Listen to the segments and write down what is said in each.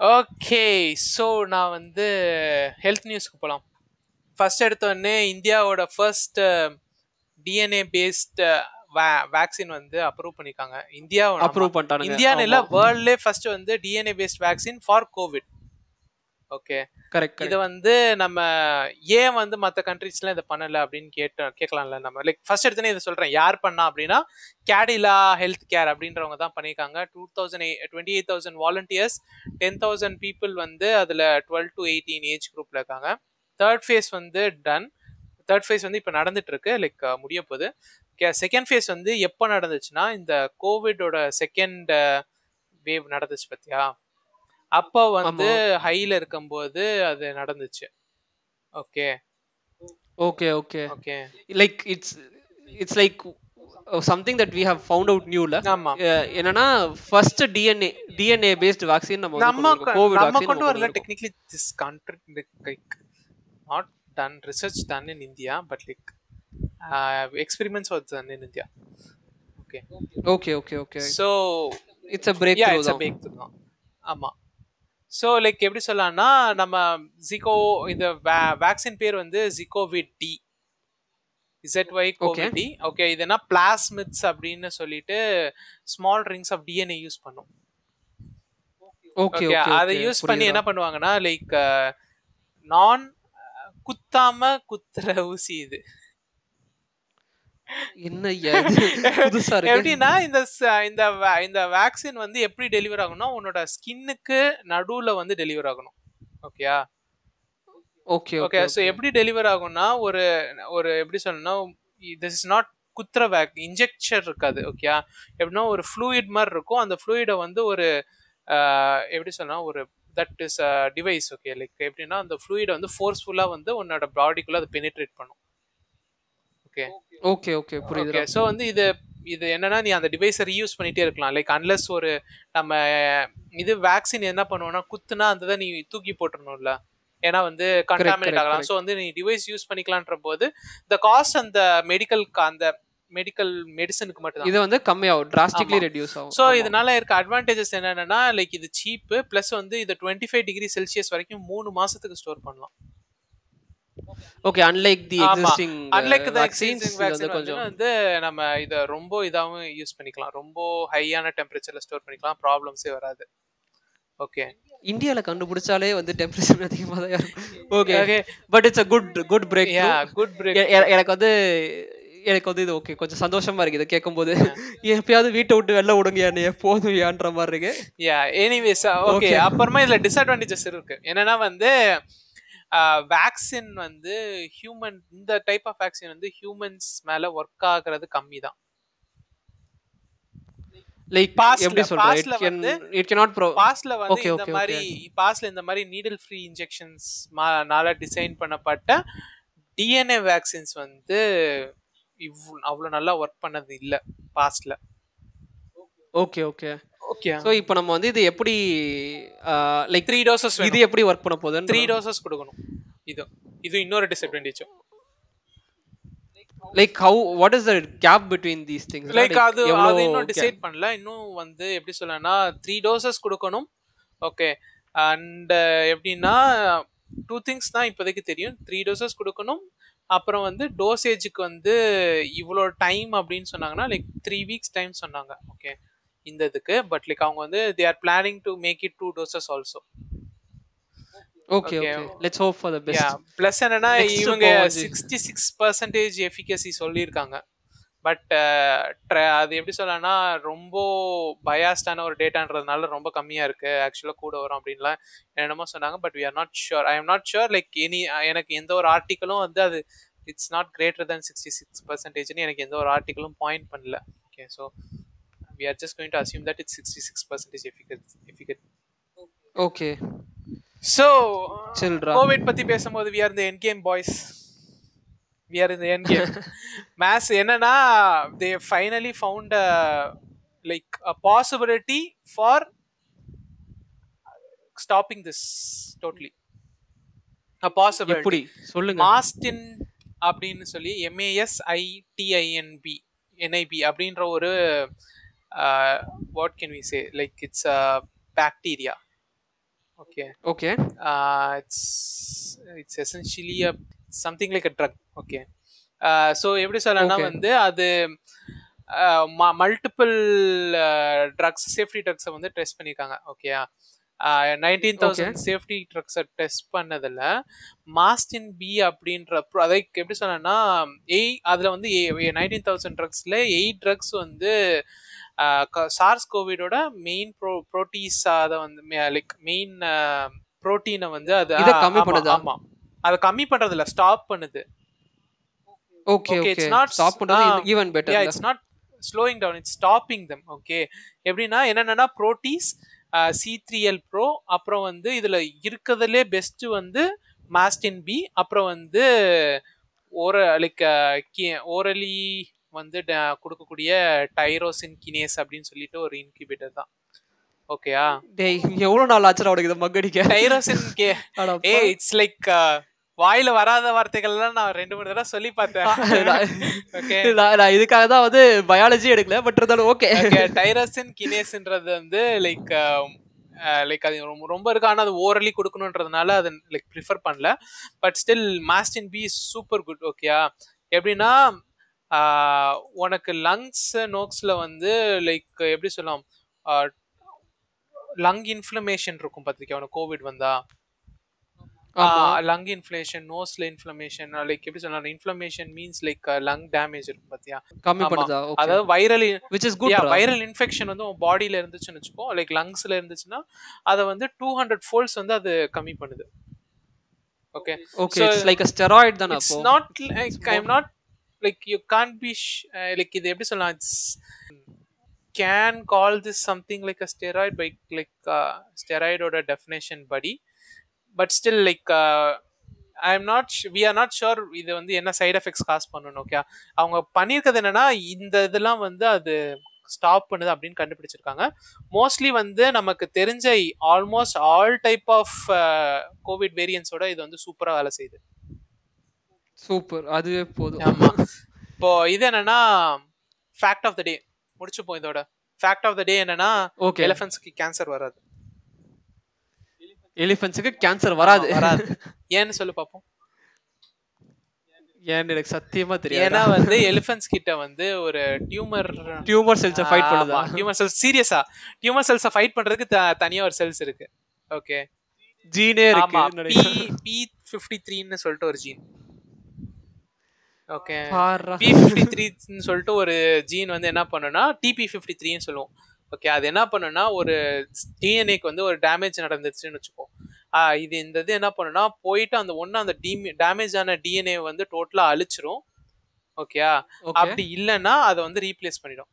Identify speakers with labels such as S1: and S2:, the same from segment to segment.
S1: Okay so நான் வந்து health நியூஸ்க்கு போகலாம் ஃபர்ஸ்ட் எடுத்தோடனே இந்தியாவோட ஃபர்ஸ்ட் டிஎன்ஏ பேஸ்ட் வேக்சின் வந்து அப்ரூவ் பண்ணிருக்காங்க. இந்தியா
S2: அப்ரூவ் பண்ணிட்டானுங்க.
S1: இந்தியான்னு இல்ல வேர்ல்ட்லே ஃபர்ஸ்ட் வந்து DNA based vaccine for COVID okay
S2: correct
S1: இது வந்து நம்ம ஏன் வந்து மற்ற கண்ட்ரீஸ்லாம் இதை பண்ணல அப்படின்னு கேட்ட கேட்கலாம்ல நம்ம. லைக் ஃபர்ஸ்ட் எடுத்தோன்னே இதை சொல்றேன். யார் பண்ணா அப்படின்னா கேடிலா ஹெல்த் கேர் அப்படின்றவங்க தான் பண்ணியிருக்காங்க. Two thousand twenty eight thousand volunteers ten thousand people வந்து அதில் டுவெல் டு எயிட்டீன் ஏஜ் குரூப்பில் இருக்காங்க. தேர்ட் ஃபேஸ் வந்து டன் தேர்ட் ஃபேஸ் வந்து இப்போ நடந்துட்டு இருக்கு லைக் முடிய போகுது. செகண்ட் ஃபேஸ் வந்து எப்போ நடந்துச்சுன்னா இந்த கோவிடோட செகண்ட் வேவ் நடந்துச்சு பார்த்தியா அப்போ வந்து ஹைல இருக்கும்போது அது நடந்துச்சு. Okay
S2: okay okay
S1: okay
S2: like it's it's like something that we have found out நியூல
S1: ஆமா.
S2: என்னன்னா first DNA DNA based vaccine நம்ம
S1: நம்ம
S2: கோவிட்
S1: நம்ம கொண்டு வரல technically this country like not done research done in India but like experiments was done in India okay
S2: okay okay okay
S1: so
S2: it's a break
S1: yeah
S2: through
S1: it's a
S2: தான்
S1: ஆமா. So like எப்படி சொல்லலாம்னா நம்ம ஜிகோ இந்த vaccine பேர் வந்து ZyCoV D Z Y COVID D okay இதுனா பிளாஸ்மிட்ஸ் அப்படின்னு சொல்லிட்டு small rings of DNA use பண்ணும்.
S2: ஓகே
S1: ஓகே அதை யூஸ் பண்ணி என்ன பண்ணுவாங்கன்னா லைக் நான் குத்தாம குத்துற ஊசி இது.
S2: என்ன புதுசா
S1: எப்படின்னா இந்த இந்த இந்த வேக்சின் வந்து எப்படி டெலிவர் ஆகும்னா உன்னோட ஸ்கின்னுக்கு நடுவுல வந்து டெலிவர் ஆகணும். ஓகேயா
S2: ஓகே
S1: ஓகே
S2: ஓகே
S1: ஸோ எப்படி டெலிவர் ஆகும்னா ஒரு ஒரு எப்படி சொல்லணும்னா திஸ் இஸ் நாட் குத்துற வேக் இன்ஜெக்ஷன் இருக்காது ஓகேயா எப்படின்னா ஒரு ஃப்ளூயிட் மாதிரி இருக்கும். அந்த ஃப்ளூயிடை வந்து ஒரு எப்படி சொல்லணும் ஒரு that is device okay like எப்படின்னா அந்த ஃப்ளூயிடை வந்து ஃபோர்ஸ்ஃபுல்லாக வந்து உன்னோட பாடிக்குள்ளே அதை பெனிட்ரேட் பண்ணும். ஓகே
S2: ஓகே ஓகே புரியுது
S1: ஸோ வந்து இது இது என்னன்னா நீ அந்த டிவைஸை ரீயூஸ் பண்ணிட்டே இருக்கலாம். லைக் அன்லெஸ் ஒரு நம்ம இது வேக்சின் என்ன பண்ணுவோம்னா குத்துனா அந்த நீ தூக்கி போட்டுறணும்ல. ஏன்னா வந்து கண்டாமினேட் ஆகலாம். ஸோ வந்து நீ டிவைஸ் யூஸ் பண்ணிக்கலான்ற போது இந்த காஸ்ட் அந்த மெடிக்கல் அந்த மெடிக்கல் மெடிசனுக்கு மட்டும்
S2: இது வந்து கம்மியாகும். டிராஸ்டிக்லி. ரெடியூஸ் ஆகும்.
S1: ஸோ. இதனால இருக்க அட்வான்டேஜஸ் என்னன்னா லைக் இது சீப்பு ப்ளஸ் வந்து இது டுவெண்ட்டி ஃபைவ் டிகிரி செல்சியஸ் வரைக்கும் மூணு மாசத்துக்கு ஸ்டோர் பண்ணலாம்.
S2: Okay unlike the. Existing
S1: unlike the existing vaccine
S2: கொஞ்சம்
S1: வந்து நம்ம இதை ரொம்ப இதாகவும் யூஸ் பண்ணிக்கலாம். ரொம்ப ஹையான டெம்பரேச்சர்ல ஸ்டோர் பண்ணிக்கலாம். ப்ராப்ளம்ஸே வராது. ஓகே
S2: இந்தியால கண்டுபிடிச்சாலே வந்து டெம்பரேச்சர் அதிகமா தான் இருக்கும். Okay
S1: okay
S2: but it's a good good break
S1: yeah good break
S2: எனக்கு வந்து எனக்கு வந்து இது ஓகே கொஞ்சம் சந்தோஷமா இருக்கு இதை கேட்கும்போது. எப்பயாவது வீட்டை விட்டு வெளில விடுங்க என்னைய. போதும்யான்ற மாதிரி இருக்கு.
S1: Yeah anyways okay
S2: Okay.
S1: அப்புறமா இதுல டிஸ்அட்வான்டேஜஸ் இருக்கு. என்னன்னா வந்து வேக்சின் வந்து ஹியூமன் இந்த டைப் ஆஃப் வேக்சின் வந்து ஹியூமன்ஸ் மேல ஒர்க் ஆகுறது கம்மி தான்
S2: லைக் எப்படி கேன்
S1: வந்து
S2: இட் கேனாட் ப்ரோ
S1: பாஸ்ட்ல வந்து இந்த மாதிரி பாஸ்ட்ல இந்த மாதிரி நீடில் ஃப்ரீ இன்ஜெக்ஷன்ஸ் நால டிசைன் பண்ணப்பட்ட டிஎன்ஏ வேக்சின்ஸ் வந்து இவ் அவ்வளோ நல்லா ஒர்க் பண்ணது இல்ல பாஸ்ட்ல
S2: ஓகே ஓகே
S1: ஓகே.
S2: சோ இப்போ நம்ம வந்து இது எப்படி லைக்
S1: த்ரீ டோசஸ்
S2: இது எப்படி ஒர்க் பண்ண போகுதுன்னு
S1: த்ரீ டோசஸ் கொடுக்கணும். இது. இது இன்னொரு disadvantage
S2: like how what is the gap between these things
S1: like அது அது இன்னும் டிசைட் பண்ணல. இன்னும் வந்து எப்படி சொல்லனா த்ரீ டோசஸ் கொடுக்கணும். ஓகே அண்ட் எப்படின்னா டூ திங்ஸ் தான் இப்போதைக்கு தெரியும். த்ரீ டோசஸ் கொடுக்கணும். அப்புறம் வந்து டோசேஜுக்கு வந்து இவ்வளோ டைம் அப்படின்னு சொன்னாங்கன்னா லைக் த்ரீ வீக்ஸ் டைம் சொன்னாங்க. ஓகே இந்த இதுக்கு பட் லைக் அவங்க வந்து they are planning to make it two doses also
S2: okay let's hope for the best
S1: plus என்னன்னா இவங்க
S2: போவோம் ஜி.
S1: சிக்ஸ்டி சிக்ஸ் பர்சன்டேஜ் எஃபிகசி சொல்லியிருக்காங்க பட் அது எப்படி சொல்லலாம்னா ரொம்ப பயாஸ்டான ஒரு டேட்டான்றதுனால ரொம்ப கம்மியாக இருக்கு. ஆக்சுவலாக கூட வரும் அப்படின்லாம் என்னென்னமோ சொன்னாங்க. But we are not sure I am not sure like any எனக்கு எந்த ஒரு ஆர்டிக்கலும் வந்து அது it's not greater than sixty six பர்சன்டேஜ்னு எனக்கு எந்த ஒரு ஆர்டிக்கலும் பாயிண்ட் பண்ணல. Okay so going to assume that it's sixty six percentage effective effective
S2: okay
S1: so
S2: சில்ட்ரா
S1: COVID பத்தி பேசும்போது வி ஆர் இந்த in game boys we are இந்த என் கேம் மேத்ஸ் என்னன்னா they finally found like a possibility for stopping this totally a possibility
S2: எப்படி? சொல்லுங்க.
S1: மாஸ்டின் அப்படின்னு சொல்லி MAS ஐடிஐஎன்பி NIP அப்படின்ற ஒரு what can we say like it's bacteria okay
S2: okay
S1: it's it's essentially a something like a drug okay so எப்படி சொல்லலாம்னா
S2: Okay.
S1: வந்து அது மல்டிபிள் ட்ரக்ஸ் சேஃப்டி ட்ரக்ஸை வந்து டெஸ்ட் பண்ணியிருக்காங்க ஓகேயா நைன்டீன் தௌசண்ட் சேஃப்டி ட்ரக்ஸை டெஸ்ட் பண்ணதில் மாஸ்டின் பி அப்படின்ற அதை எப்படி சொன்னேன்னா எய் அதில் வந்து நைன்டீன் தௌசண்ட் ட்ரக்ஸில் எயிட் ட்ரக்ஸ் வந்து சார்ஸ் கோவிடோட மெயின் ப்ரோ ப்ரோட்டீஸ் அதை வந்து லைக் மெயின் ப்ரோட்டீனை வந்து அது
S2: கம்மி பண்ணுதா?
S1: ஆமா அதை கம்மி பண்றது இல்ல ஸ்டாப் பண்ணுது
S2: okay okay
S1: it's not-
S2: stop பண்றது
S1: ஆ.
S2: Even
S1: yeah
S2: better
S1: it's not slowing down it's stopping them okay எப்படின்னா என்னென்னா protease C three L pro அப்புறம் வந்து இதில் இருக்கிறதுலே பெஸ்ட்டு வந்து மாஸ்டின் பி அப்புறம் வந்து ஓர லைக் ஓரலி வந்து கொடுக்கக்கூடிய டைரோசின் கினேஸ் அப்படின்னு சொல்லிட்டு ஒரு இன்குபேட்டர் தான். ஓகேயா
S2: டேய் எவ்வளவு நாள் ஆச்சுடா உனக்கு இதை மக்கடிக்க
S1: tyrosine K A it's like வாயில வராத வார்த்தைகள்லாம் நான் ரெண்டு மூணு தடவை சொல்லி பார்த்தேன். ஓகே
S2: நான் இதுக்காக தான் வந்து பயாலஜி எடுக்கல பட் இருந்தாலும் ஓகே
S1: டைரசின் கினேஸ்ன்றது வந்து லைக் லைக் அது ரொம்ப ரொம்ப இருக்கு. ஆனால் அது ஓரலி கொடுக்கணுன்றதுனால அதை லைக் ப்ரிஃபர் பண்ணல. But still masitinib super good ஓகேயா எப்படின்னா உனக்கு லங்ஸ் நோக்ஸில் வந்து லைக் எப்படி சொல்லலாம் லங் இன்ஃப்ளமேஷன் இருக்கும் பார்த்திருக்கேன் உனக்கு கோவிட் வந்தா. லங் இன்ஃப்ளமேஷன் நோஸ்ல இன்ஃப்ளமேஷன் லைக் எப்படி சொல்லலாம் inflammation means like lung damage இருக்கும் பார்த்தியா
S2: கம்மி. பண்ணுதா?
S1: அதாவது viral
S2: which is good
S1: yeah
S2: டா.
S1: வைரல் இன்ஃபெக்ஷன் வந்து உன் பாடியில இருந்துச்சுன்னு வச்சுக்கோ லைக் லங்ஸ்ல இருந்துச்சுன்னா அதை வந்து டூ ஹண்ட்ரட் ஃபோல்ஸ் வந்து அது கம்மி பண்ணுது. Okay
S2: okay it's like a steroid தான
S1: இட்ஸ்
S2: அப்போ?
S1: Not like I am not like you can be like இது எப்படி சொல்லலாம்? It's can call this something like a steroid by like ஸ்டெராய்டோட definition படி. But still like I am not we are not sure இது வந்து என்ன side effects cause பண்ணணும் okay அவங்க பண்ணியிருக்கிறது என்னன்னா இந்த இதெல்லாம் வந்து அது ஸ்டாப் பண்ணுது அப்படின்னு கண்டுபிடிச்சிருக்காங்க. மோஸ்ட்லி வந்து நமக்கு தெரிஞ்ச almost all type of COVID வேரியன்ஸோட இது வந்து சூப்பராக வேலை செய்யுது.
S2: சூப்பர். அதுவே போதும்.
S1: ஆமா. இப்போ இது என்னன்னா ஃபேக்ட் ஆஃப் த டே முடிச்சுப்போம் இதோட. ஃபேக்ட் ஆஃப் த டே என்னன்னா
S2: ஓகே
S1: எலிஃபன்ட்ஸ்க்கு கேன்சர் வராது.
S2: எலிஃபன்ட்ஸ்க்கு கேன்சர் வராது.
S1: வராது. ஏன்னு சொல்லு பாப்போம்.
S2: ஏன்னு எனக்கு சத்தியமா தெரியாது?
S1: ஏன்னா வந்து எலிஃபன்ட்ஸ் கிட்ட வந்து ஒரு டியூமர்
S2: டியூமர் செல்ஸை ஃபைட் பண்ணுதா?
S1: டியூமர் செல்ஸ் சீரியஸா டியூமர் செல்ஸை ஃபைட் பண்றதுக்கு தனியா ஒரு செல்ஸ் இருக்கு. ஓகே
S2: ஜீனே இருக்கு
S1: பி. பி ஃபிஃப்டி த்ரீன்னு சொல்லிட்டு ஒரு ஜீன் ஓகே. பி ஃபிஃப்டி த்ரீன்னு சொல்லிட்டு ஒரு ஜீன் வந்து என்ன பண்ணுன்னா டிபி ஃபிஃப்டி த்ரீன்னு சொல்லுவோம். ஓகே அது என்ன பண்ணுன்னா ஒரு டிஎன்ஏக்கு வந்து ஒரு டேமேஜ் நடந்துச்சுன்னு வச்சுக்கோ. இது இந்த இது என்ன பண்ணுன்னா போயிட்டு அந்த ஒன்று அந்த டி டேமேஜ் ஆன டிஎன்ஏ வந்து டோட்டலாக அழிச்சிரும். ஓகேயா?
S2: Okay.
S1: அப்படி இல்லைன்னா அதை வந்து ரீப்ளேஸ் பண்ணிடும்.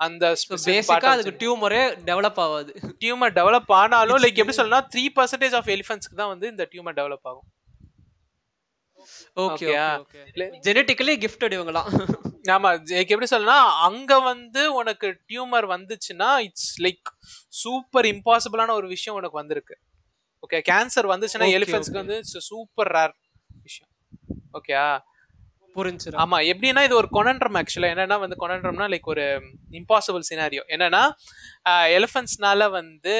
S1: அந்த
S2: பேசிக்கா அதுக்கு டியூமரே டெவலப் ஆகாது.
S1: டியூமர் டெவலப் ஆனாலும் லைக் எப்படி சொல்லலாம் த்ரீ பர்சன்டேஜ் ஆஃப் எலிஃபன்ட்ஸ்க்கு தான் வந்து இந்த டியூமர் டெவலப் ஆகும்.
S2: ஓகே
S1: Okay-ஆ?
S2: ஓகே ஜெனட்டிக்கலி கிஃப்டட் இவங்கலாம்
S1: ஆமா like எப்படி சொல்லலாம் அங்க வந்து உனக்கு டியூமர் வந்துச்சுன்னா இட்ஸ் லைக் சூப்பர் இம்பாசிபிளான ஒரு விஷயம் உனக்கு வந்திருக்கு. ஓகே கேன்சர் வந்துச்சுன்னா
S2: okay.
S1: வந்து சூப்பர் ரேர் விஷயம். ஓகேயா
S2: புரிஞ்சுடா
S1: ஆமா எப்படின்னா இது ஒரு கொனன்ட்ரம் ஆக்சுவலா என்னன்னா வந்து கொனன்ட்ரம்னா லைக் ஒரு இம்பாசிபிள் சினாரியோ என்னன்னா எலிஃபன்ட்ஸ்னால வந்து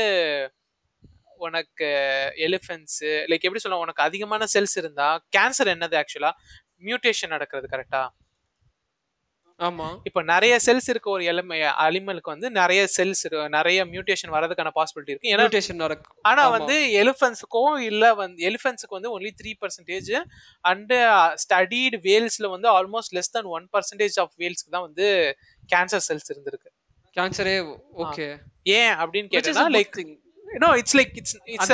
S1: உனக்கு எலிஃபென்ட்ஸ் லைக் எப்படி சொல்ல உனக்கு அதிகமான செல்ஸ் இருந்தா கேன்சர் என்னது ஆக்சுவலா மியூட்டேஷன் நடக்கிறது கரெக்டா
S2: ஆமா.
S1: இப்போ நிறைய செல்ஸ் இருக்க ஒரு எலிம அனிமலுக்கு வந்து நிறைய செல்ஸ் நிறைய மியூட்டேஷன் வரதுக்கான பாசிபிலிட்டி இருக்கு. ஏன்னா
S2: மியூட்டேஷன் நடக்கும்
S1: ஆனா
S2: ஆமா.
S1: வந்து எலிஃபென்ட்ஸுக்கும் இல்ல வந்து எலிஃபென்ட்ஸுக்கு வந்து only three percentage and studied வேல்ஸ்ல வந்து almost less than one percentage of வேல்ஸ்க்கு தான் வந்து கேன்சர் செல்ஸ் இருந்திருக்கு.
S2: கேன்சரே ஓகே
S1: ஏன் அப்படின்னு
S2: which is a
S1: கேட்டா
S2: good
S1: like. No it's like it's it's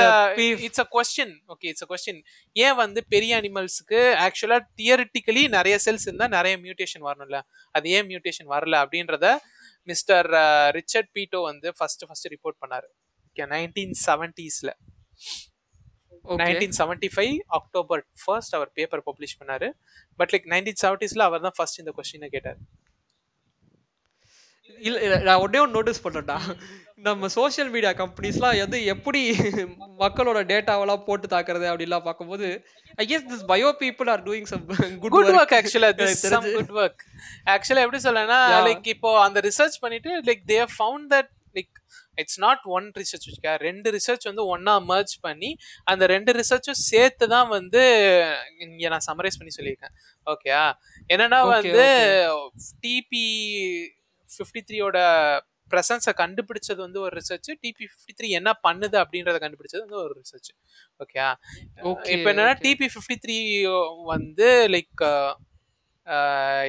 S1: it's a question okay it's a question ஏன் வந்து பெரிய அனிமல்ஸ்க்கு ஆக்சுவலா தியரிட்டிக்கலி நிறைய செல்ஸ் இருந்தா நிறைய மியூட்டேஷன் வரணும்ல? அது ஏன் மியூட்டேஷன் வரல அப்படின்றத மிஸ்டர் ரிச்சர்ட் பீட்டோ வந்து ஃபர்ஸ்ட் ஃபர்ஸ்ட் ரிப்போர்ட் பண்ணாரு. ஓகே நைன்டீன் செவன்டீஸ்ல
S2: Okay.
S1: Nineteen seventy five October first அவர் பேப்பர் பப்ளிஷ் பண்ணாரு. பட் லைக் நைன்டீன் செவன்டீஸ்ல அவர் தான் ஃபர்ஸ்ட் இந்த கொஸ்டினை கேட்டார்.
S2: இல்ல இல்ல, நான் ஒன்னே ஒன்று நோட்டீஸ் பண்ணேன்டா. நம்ம சோஷியல் மீடியா கம்பெனிஸ்லாம் எது எப்படி மக்களோட டேட்டாவெல்லாம் போட்டு தாக்குறது அப்படிலாம் பார்க்கும்போது I guess this bio people are doing some good
S1: good work actually this some. Good work actually எப்படி சொல்லனா. லைக் இப்போ அந்த ரிசர்ச் பண்ணிட்டு like they found that like it's not one research வச்சுக்க ரெண்டு ரிசர்ச் வந்து ஒன்னா மர்ஜ் பண்ணி அந்த ரெண்டு ரிசர்ச்சும் சேர்த்து தான் வந்து இங்க நான் சம்மரைஸ் பண்ணி சொல்லியிருக்கேன். ஓகேயா என்னன்னா வந்து டிபி ஃபிஃப்டி த்ரீயோட ப்ரெசன்ஸை கண்டுபிடிச்சது வந்து ஒரு ரிசர்ச் டிபி ஃபிஃப்டி த்ரீ என்ன பண்ணுது அப்படின்றத கண்டுபிடிச்சது வந்து ஒரு ரிசர்ச் ஓகே இப்போ என்னன்னா. டிபி ஃபிஃப்டி த்ரீ வந்து லைக்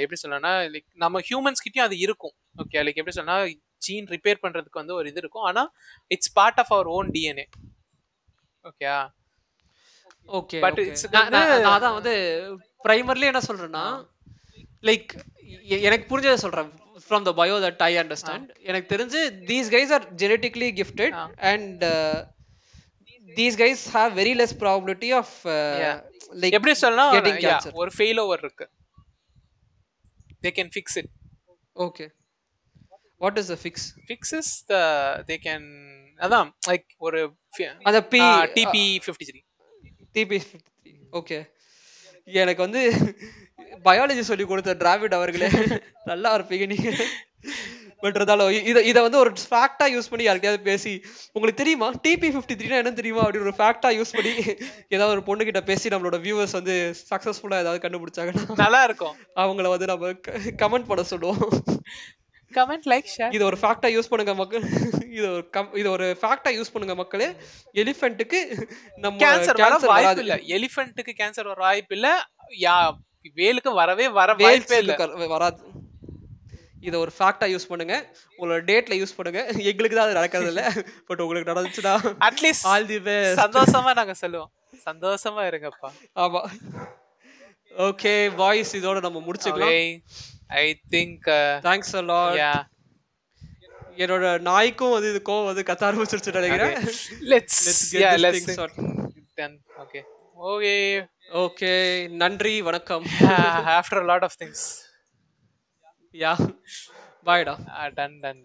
S1: எப்படி சொல்லணும்னா லைக் நம்ம ஹியூமன்ஸ் கிட்டயும் அது இருக்கும். ஓகே லைக் எப்படி சொல்லணும்னா ஜீன் ரிப்பேர் பண்றதுக்கு வந்து ஒரு இது இருக்கும். ஆனா it's part of our own DNA okay
S2: okay நான் அதான் வந்து பிரைமர்லி என்ன சொல்றேன்னா லைக் எனக்கு புரிஞ்சதை சொல்றேன். From the bio that I understand எனக்கு தெரிஞ்சு these guys are genetically gifted
S1: ah.
S2: And these guys have very less probability of
S1: Yeah.
S2: Like
S1: எப்படி சொல்லலாம்
S2: getting
S1: yeah,
S2: cancer.
S1: ஒரு ஃபெயில் ஓவர் இருக்கு they can fix it
S2: okay what is the fix
S1: fixes the they can அதான் like ஒரு
S2: அந்த P
S1: TP fifty three
S2: TP okay எனக்கு வந்து biology சொல்லி கொடுத்த டிராவிட் அவர்களே நல்லா இருப்பீங்க நீங்க. பட் இருந்தாலும் இத இத வந்து ஒரு ஃபேக்டா யூஸ் பண்ணி யார்கிட்டயாவது பேசி உங்களுக்கு தெரியுமா? டிபி ஃபிஃப்டி த்ரீனா என்ன தெரியுமா? அப்படி ஒரு ஃபேக்டா யூஸ் பண்ணி ஏதாவது ஒரு பொண்ணு கிட்ட பேசி நம்மளோட வியூவர்ஸ் வந்து சக்சஸ்ஃபுல்லா ஏதாவது கண்டுபிடிச்சாங்கன்னா
S1: நல்லா இருக்கும்
S2: அவங்கள வந்து நம்ம கமெண்ட் பண்ண சொல்லுவோம்.
S1: கமெண்ட் லைக் ஷேர்
S2: இது ஒரு ஃபேக்டா யூஸ் பண்ணுங்க மக்கள். இது ஒரு கம் இது ஒரு ஃபேக்டா யூஸ் பண்ணுங்க மக்களே. எலிஃபென்ட்டுக்கு நம்ம
S1: கேன்சர்
S2: வராது.
S1: இல்ல எலிஃபென்ட்டுக்கு கேன்சர் வர வாய்ப்பு இல்ல யா வேலுக்கு வரவே வர வாய்ப்பே இல்ல.
S2: வராது. இத ஒரு ஃபேக்டா யூஸ் பண்ணுங்க. உங்களோட டேட்ல யூஸ் பண்ணுங்க. எங்களுக்கு தான் அது நடக்கிறது இல்ல. பட் உங்களுக்கு நடந்துச்சுன்னா
S1: அட்லீஸ்ட்
S2: ஆல் தி பெஸ்ட்
S1: சந்தோஷமா நாங்க சொல்லுவோம். சந்தோஷமா இருங்கப்பா.
S2: ஆமா. ஓகே வாய்ஸ் இதோட நம்ம முடிச்சுக்கலாம்.
S1: I think
S2: thanks a lot
S1: yeah
S2: என்னோட நாய்க்கும் வந்து இது கோவம் வந்து கத்த ஆரம்பிச்சிருச்சு நினைக்கிறேன்.
S1: Let's let's
S2: sorted.
S1: Done okay okay
S2: okay நன்றி வணக்கம்.
S1: After lot of things
S2: yeah பாய்டா
S1: டன் டன் டன்